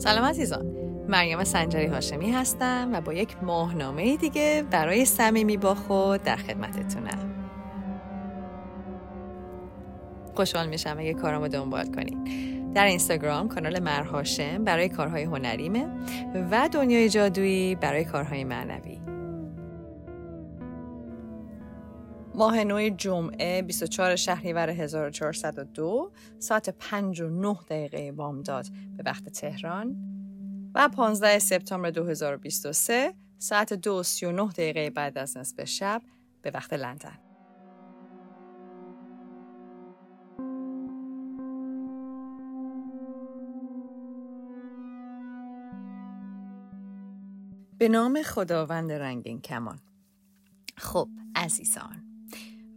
سلام عزیزان. مریم سنجری هاشمی هستم و با یک ماهنامه دیگه برای صمیمی با خود در خدمتتونم. خوشحال میشم اگه کارامو دنبال کنید در اینستاگرام کانال مرهاشم برای کارهای هنریمه و دنیای جادویی برای کارهای معنوی. ماه نو جمعه 24 شهریور 1402 ساعت 5 و 9 دقیقه بامداد به وقت تهران. و 15 سپتامبر 2023 ساعت 2 39 دقیقه بعد از نصف شب به وقت لندن. به نام خداوند رنگین کمان. خب عزیزان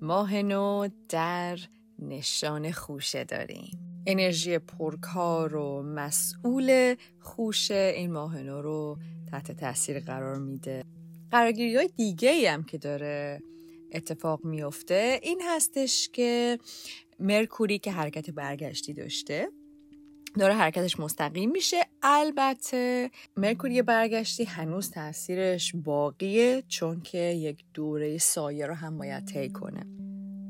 ماه نو در نشان خوشه داریم. انرژی پرکار و مسئول خوشه این ماه نو رو تحت تاثیر قرار میده. قرارگیری های دیگه ای هم که داره اتفاق میفته این هستش که مرکوری که حرکت برگشتی داشته داره حرکتش مستقیم میشه. البته مرکوری برگشتی هنوز تاثیرش باقیه چون که یک دوره سایه رو هم باید طی کنه.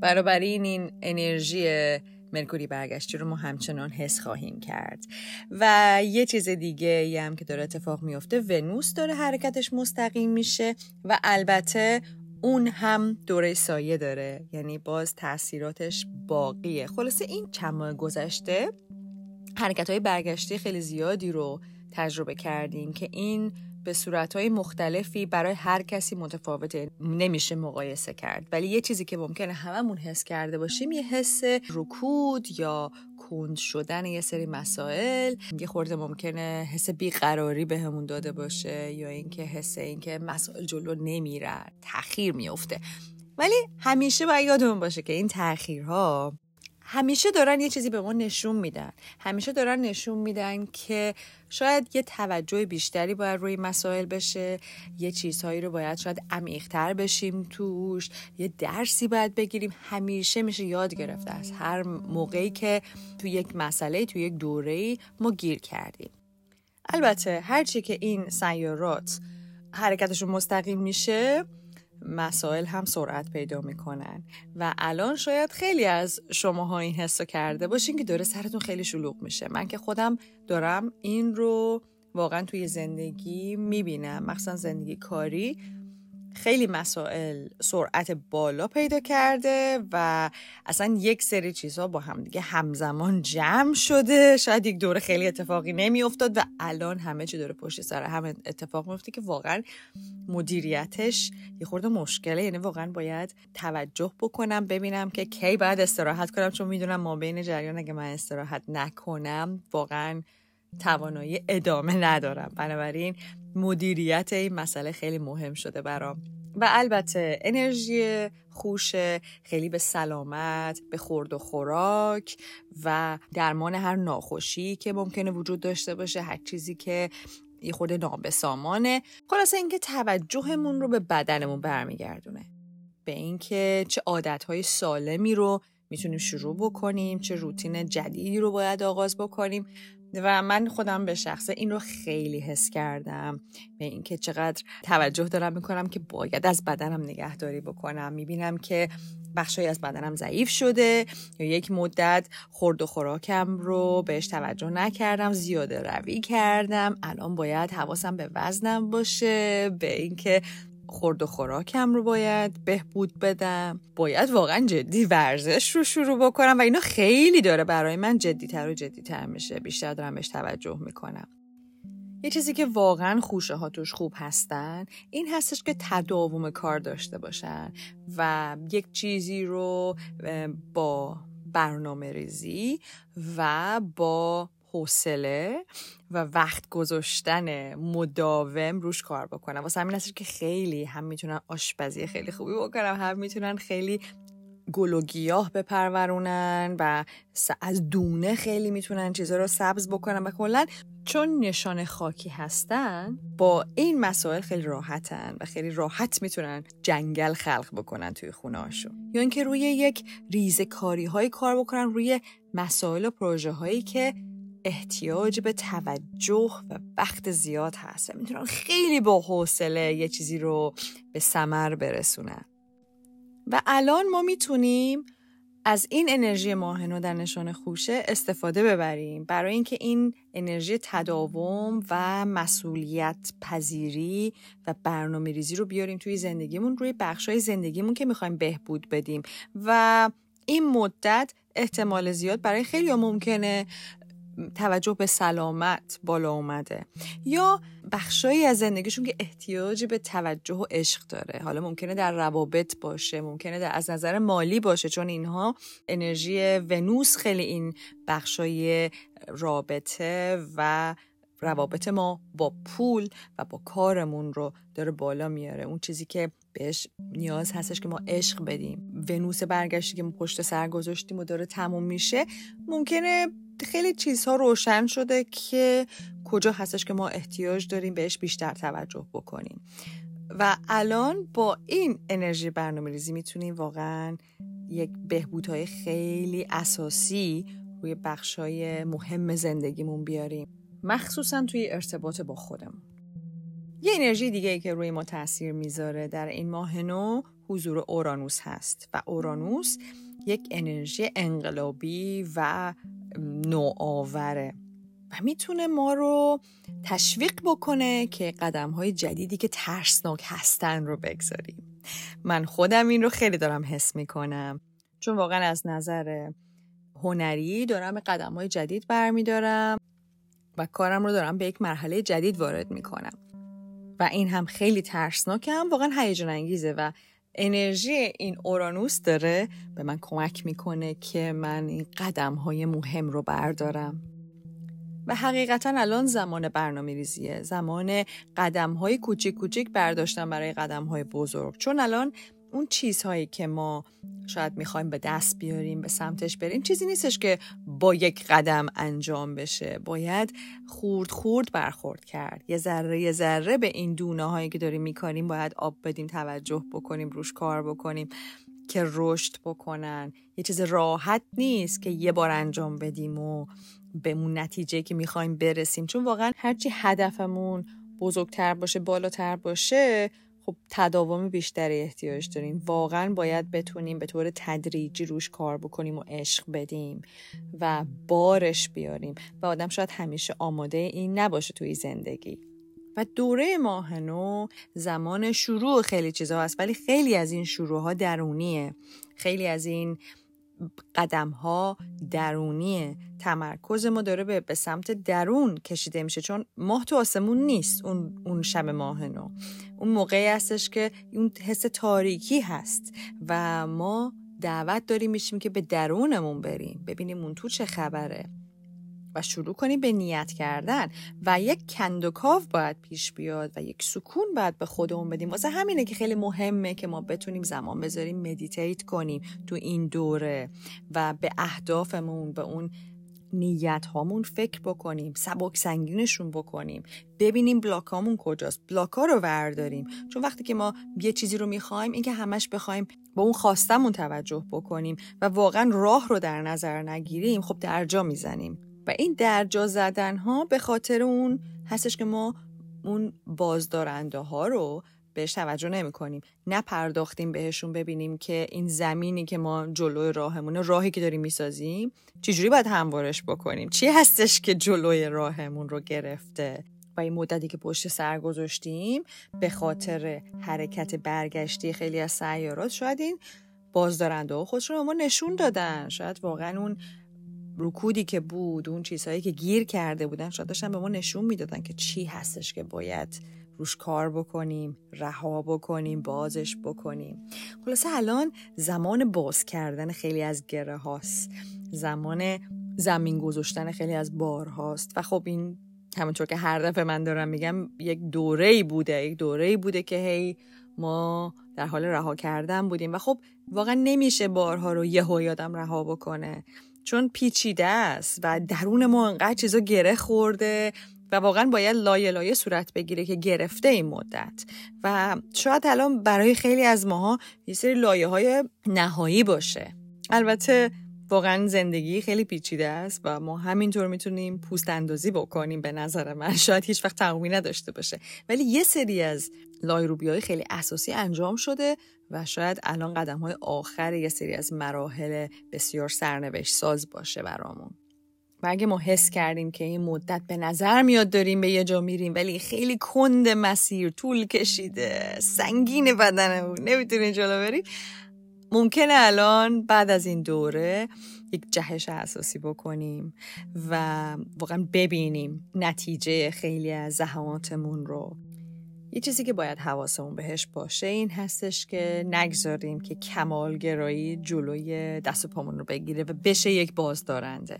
بنابراین این انرژی مرکوری برگشتی رو ما همچنان حس خواهیم کرد. و یه چیز دیگه هم که داره اتفاق میفته ونوس داره حرکتش مستقیم میشه و البته اون هم دوره سایه داره. یعنی باز تاثیراتش باقیه. خلاصه این چند ماه گذشته حرکت های برگشتی خیلی زیادی رو تجربه کردیم که این به صورتهای مختلفی برای هر کسی متفاوته نمیشه مقایسه کرد. ولی یه چیزی که ممکنه هممون حس کرده باشیم یه حس رکود یا کند شدن یه سری مسائل. یه خورده ممکنه حس بیقراری بهمون داده باشه یا اینکه حس اینکه مسائل جلو نمیره تاخیر میفته. ولی همیشه باید یادمون باشه که این تاخیرها همیشه دارن یه چیزی به ما نشون میدن. همیشه دارن نشون میدن که شاید یه توجه بیشتری باید روی مسائل بشه یه چیزهایی رو باید شاید عمیقتر بشیم توش یه درسی باید بگیریم. همیشه میشه یاد گرفته از هر موقعی که تو یک مسئله تو یک دوره ما گیر کردیم. البته هرچی که این سیارات حرکتشون مستقیم میشه مسائل هم سرعت پیدا می‌کنن. و الان شاید خیلی از شماها این حس کرده باشین که داره سرتون خیلی شلوغ میشه. من که خودم دارم این رو واقعا توی زندگی می‌بینم. مخصوصا زندگی کاری. خیلی مسائل سرعت بالا پیدا کرده و اصلا یک سری چیزها با هم دیگه همزمان جمع شده. شاید یک دوره خیلی اتفاقی نمیافتاد و الان همه چی داره پشت سر هم اتفاق میفته که واقعا مدیریتش یه خورده مشکله. یعنی واقعا باید توجه بکنم ببینم که کی باید استراحت کنم. چون می‌دونم ما بین جریان اگه من استراحت نکنم واقعا توانایی ادامه ندارم. بنابراین مدیریت این مسئله خیلی مهم شده برام. و البته انرژی خوش خیلی به سلامت به خورد و خوراک و درمان هر ناخوشی که ممکنه وجود داشته باشه هر چیزی که یه خورده نابسامانه. خلاصه اینکه توجهمون رو به بدنمون برمیگردونه. به اینکه چه عادتهای سالمی رو می‌تونیم شروع بکنیم چه روتین جدیدی رو باید آغاز بکنیم. و من خودم به شخصه این رو خیلی حس کردم. به اینکه چقدر توجه دارم می‌کنم که باید از بدنم نگهداری بکنم. می‌بینم که بخشی از بدنم ضعیف شده یا یک مدت خورد و خوراکم رو بهش توجه نکردم زیاده روی کردم. الان باید حواسم به وزنم باشه به اینکه خورد و خوراکم رو باید بهبود بدم. باید واقعا جدی ورزش رو شروع بکنم و اینا خیلی داره برای من جدیتر و جدیتر میشه. بیشتر دارم بهش توجه می‌کنم. یه چیزی که واقعا خوشه ها توش خوب هستن این هستش که تداوم کار داشته باشن و یک چیزی رو با برنامه ریزی و با حوصله و وقت گذاشتن مداوم روش کار بکنن واسه همین که خیلی هم می‌تونن آشپزی خیلی خوبی بکنن هم می‌تونن خیلی گل و گیاه بپرورونن و از دونه خیلی می‌تونن چیزا رو سبز بکنن و کلا چون نشان خاکی هستن با این مسائل خیلی راحتن و خیلی راحت می‌تونن جنگل خلق بکنن توی خونه هاشون یا اینکه روی یک ریزه کاری های کار بکنن روی مسائل و پروژه هایی که احتیاج به توجه و وقت زیاد هست و می‌تونن خیلی با حوصله یه چیزی رو به سمر برسونن. و الان ما می‌تونیم از این انرژی ماهنو در نشان خوشه استفاده ببریم. برای اینکه این انرژی تداوم و مسئولیت پذیری و برنامه ریزی رو بیاریم توی زندگیمون روی بخشای زندگیمون که می‌خوایم بهبود بدیم. و این مدت احتمال زیاد برای خیلی ممکنه توجه به سلامت بالا اومده. یا بخشایی از زندگیشون که احتیاج به توجه و عشق داره. حالا ممکنه در روابط باشه ممکنه در از نظر مالی باشه چون اینها انرژی ونوس خیلی این بخشای رابطه و روابط ما با پول و با کارمون رو داره بالا میاره. اون چیزی که بهش نیاز هستش که ما عشق بدیم. ونوس برگشتی که ما پشت سر گذاشتیم و داره تموم میشه ممکنه خیلی چیزها روشن شده که کجا هستش که ما احتیاج داریم بهش بیشتر توجه بکنیم. و الان با این انرژی برنامه ریزی می‌تونیم واقعا یک بهبودهای خیلی اساسی روی بخشای مهم زندگیمون بیاریم. مخصوصا توی ارتباط با خودمون. یه انرژی دیگه ای که روی ما تاثیر می‌ذاره در این ماه نو حضور اورانوس هست و اورانوس یک انرژی انقلابی و نوآوره. و می‌تونه ما رو تشویق بکنه که قدم های جدیدی که ترسناک هستن رو بگذاریم. من خودم این رو خیلی دارم حس می‌کنم. چون واقعا از نظر هنری دارم قدم های جدید برمیدارم و کارم رو دارم به یک مرحله جدید وارد می‌کنم. و این هم خیلی ترسناکه هم واقعا هیجان انگیزه و انرژی این اورانوس داره به من کمک می‌کنه که من این قدم های مهم رو بردارم. و حقیقتا الان زمان برنامه ریزیه زمان قدم های کوچیک کوچیک برداشتن برای قدم های بزرگ. چون الان اون چیزهایی که ما شاید می‌خوایم به دست بیاریم به سمتش بریم. چیزی نیستش که با یک قدم انجام بشه. باید خورد خورد برخورد کرد. یه ذره یه ذره به این دونه هایی که داریم میکاریم باید آب بدیم توجه بکنیم روش کار بکنیم که رشد بکنن. یه چیز راحت نیست که یه بار انجام بدیم و به اون نتیجه که می‌خوایم برسیم. چون واقعا هرچی هدفمون بزرگتر باشه بالاتر باشه خب تداوم بیشتری احتیاج داریم. واقعا باید بتونیم به طور تدریجی روش کار بکنیم و عشق بدیم و بارش بیاریم و آدم شاید همیشه آماده این نباشه توی زندگی. و دوره ماهنو زمان شروع خیلی چیزها هست ولی خیلی از این شروع ها درونیه. خیلی از این قدم ها درونیه. تمرکز ما داره به, به سمت درون کشیده میشه چون ماه تو آسمون نیست اون, اون شب ماه نو. اون موقعی هستش که اون حس تاریکی هست و ما دعوت داریم میشیم که به درونمون بریم. ببینیم اون تو چه خبره. و شروع کنیم به نیت کردن و یک کندوکاو باید پیش بیاد و یک سکون باید به خودمون بدیم. واسه همینه که خیلی مهمه که ما بتونیم زمان بذاریم مدیتیت کنیم تو این دوره و به اهدافمون به اون نیت هامون فکر بکنیم سبک سنگینشون بکنیم ببینیم بلاک هامون کجاست. بلاک ها رو ورداریم. چون وقتی که ما یه چیزی رو می‌خوایم اینکه همش بخوایم با اون خواستمون توجه بکنیم و واقعا راه رو در نظر نگیریم خب درجا می‌زنیم. و این درجا زدن ها به خاطر اون هستش که ما اون بازدارنده ها رو بهش توجه نمی کنیم نپرداختیم بهشون ببینیم که این زمینی که ما جلوی راهمونه راهی که داریم می‌سازیم چجوری باید هموارش بکنیم؟ چی هستش که جلوی راهمون رو گرفته؟ و این مدتی که پشت سر گذاشتیم به خاطر حرکت برگشتی خیلی از سیارات شاید این بازدارنده ها خودشون ما نشون دادن. شاید واقعا اون رکودی که بود اون چیزهایی که گیر کرده بودن شاید داشتن به ما نشون می‌دادن که چی هستش که باید روش کار بکنیم رها بکنیم بازش بکنیم. خلاصه الان زمان باز کردن خیلی از گره هاست. زمان زمین گذاشتن خیلی از بار هاست. و خب این همونطور که هر دفعه من دارم میگم یک دوره ای بوده. یک دوره ای بوده که هی ما در حال رها کردن بودیم. و خب واقعا نمیشه بارها رو یهو یادم رها بکنه. چون پیچیده است و درون ما انقدر چیزا گره خورده و واقعا باید لایه لایه صورت بگیره که گرفته این مدت. و شاید الان برای خیلی از ماها یه سری لایه های نهایی باشه. البته واقعا زندگی خیلی پیچیده است و ما همینطور می‌تونیم پوست اندازی بکنیم به نظر من. شاید هیچ وقت تمامی نداشته باشه. ولی یه سری از لایروبی های خیلی اساسی انجام شده و شاید الان قدم های آخر یه سری از مراحل بسیار سرنوشت ساز باشه برامون. و اگه ما حس کردیم که این مدت به نظر میاد داریم به یه جا میریم ولی خیلی کند مسیر طول کشیده سنگین بدنمون نمی‌تونیم جلو بریم ممکنه الان بعد از این دوره یک جهش اساسی بکنیم و واقعا ببینیم نتیجه خیلی از زحماتمون رو. یه چیزی که باید حواسمون بهش باشه این هستش که نگذاریم که کمالگرایی جلوی دست و پامون رو بگیره و بشه یک بازدارنده.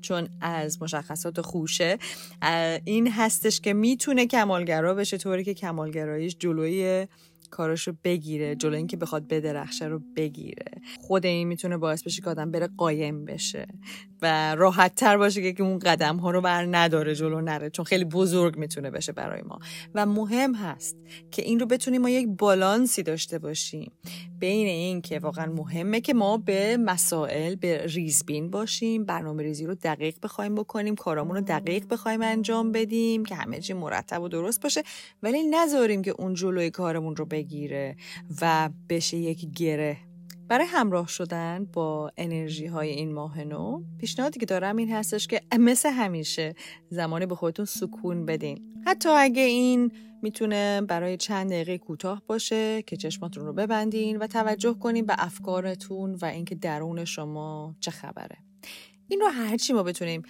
چون از مشخصات خوشه این هستش که می‌تونه کمالگرا بشه طوری که کمالگراییش جلوی کاراشو بگیره جلو اینکه بخواد بدرخشه رو بگیره. خود این می‌تونه باعث بشه که آدم بره قایم بشه و راحت تر باشه که اون قدم ها رو بر نداره جلو نره چون خیلی بزرگ می‌تونه بشه برای ما. و مهم هست که این رو بتونیم ما یک بالانسی داشته باشیم. بین این که واقعا مهمه که ما به مسائل به ریزبین باشیم برنامه ریزی رو دقیق بخوایم بکنیم کارامون رو دقیق بخوایم انجام بدیم که همه چی مرتب و درست باشه. ولی نذاریم که اون جلوی کارمون رو بگیره و بشه یک گره. برای همراه شدن با انرژی های این ماه نو پیشنهادی که دارم این هستش که مثل همیشه زمانی به خودتون سکون بدین. حتی اگه این می‌تونه برای چند دقیقه کوتاه باشه که چشماتون رو ببندین و توجه کنین به افکارتون و اینکه درون شما چه خبره. این رو هرچی ما بتونیم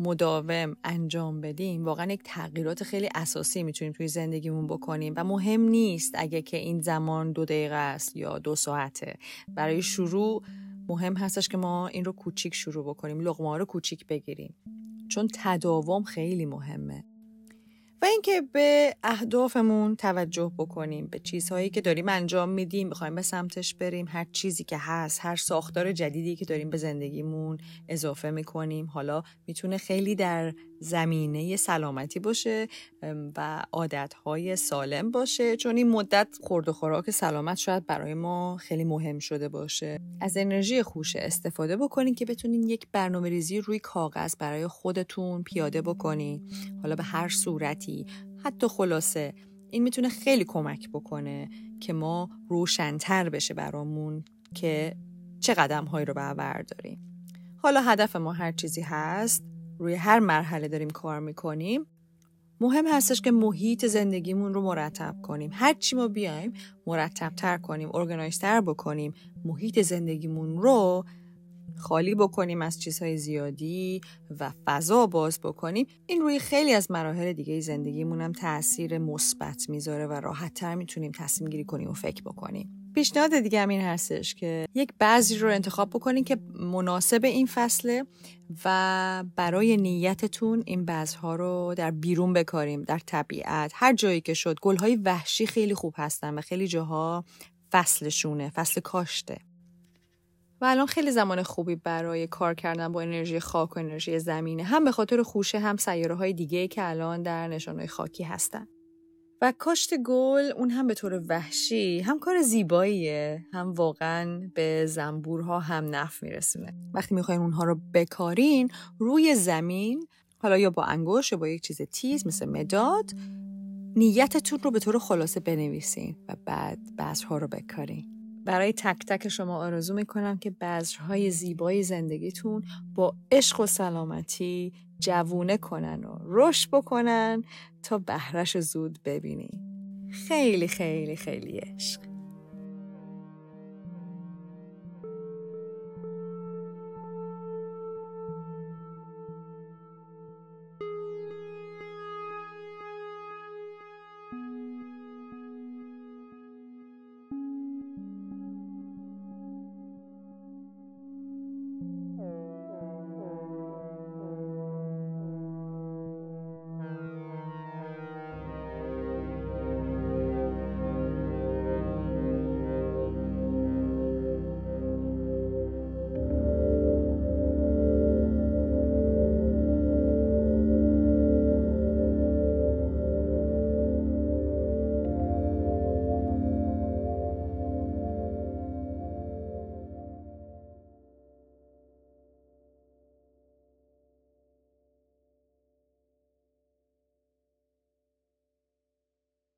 مداوم انجام بدیم واقعا یک تغییرات خیلی اساسی می‌تونیم توی زندگیمون بکنیم و مهم نیست اگه که این زمان دو دقیقه است یا دو ساعته. برای شروع مهم هستش که ما این رو کوچیک شروع بکنیم لغمه رو کوچیک بگیریم. چون تداوم خیلی مهمه. و اینکه به اهدافمون توجه بکنیم به چیزهایی که داریم انجام میدیم بخوایم به سمتش بریم هر چیزی که هست هر ساختار جدیدی که داریم به زندگیمون اضافه می‌کنیم. حالا می‌تونه خیلی در زمینه سلامتی باشه و عادتهای سالم باشه. چون این مدت خورد و خوراک سلامت شاید برای ما خیلی مهم شده باشه. از انرژی خوشه استفاده بکنین که بتونین یک برنامه ریزی روی کاغذ برای خودتون پیاده بکنین. حالا به هر صورتی حتی خلاصه این می‌تونه خیلی کمک بکنه که ما روشنتر بشه برامون که چه قدم هایی رو برداریم. حالا هدف ما هر چیزی هست روی هر مرحله داریم کار می‌کنیم مهم هستش که محیط زندگیمون رو مرتب کنیم. هر چی ما بیایم مرتب تر کنیم ارگنایزتر بکنیم محیط زندگیمون رو خالی بکنیم از چیزهای زیادی و فضا باز بکنیم این روی خیلی از مراحل دیگه زندگیمون هم تاثیر مثبت می‌ذاره و راحت تر می‌تونیم تصمیم گیری کنیم و فکر بکنیم. پیشنهاد دیگه هم این هستش که یک بعضی رو انتخاب بکنین که مناسب این فصله و برای نیتتون این بذرها رو در بیرون بکاریم در طبیعت. هر جایی که شد گلهای وحشی خیلی خوب هستن و خیلی جاها فصلشونه فصل کاشته. و الان خیلی زمان خوبی برای کار کردن با انرژی خاک و انرژی زمینه هم به خاطر خوشه هم سیاره های دیگه که الان در نشانهای خاکی هستن. و کاشت گل اون هم به طور وحشی هم کار زیباییه هم واقعا به زنبورها هم نف میرسونه. وقتی می‌خواین اونها رو بکارین روی زمین حالا یا با انگوش یا با یک چیز تیز مثل مداد نیتتون رو به طور خلاصه بنویسین و بعد بذرها رو بکارین. برای تک تک شما آرزو می‌کنم که بذرهای زیبای زندگیتون با عشق و سلامتی جوونه کنن و رشد بکنن تا بهرش زود ببینی. خیلی خیلی خیلی عشق.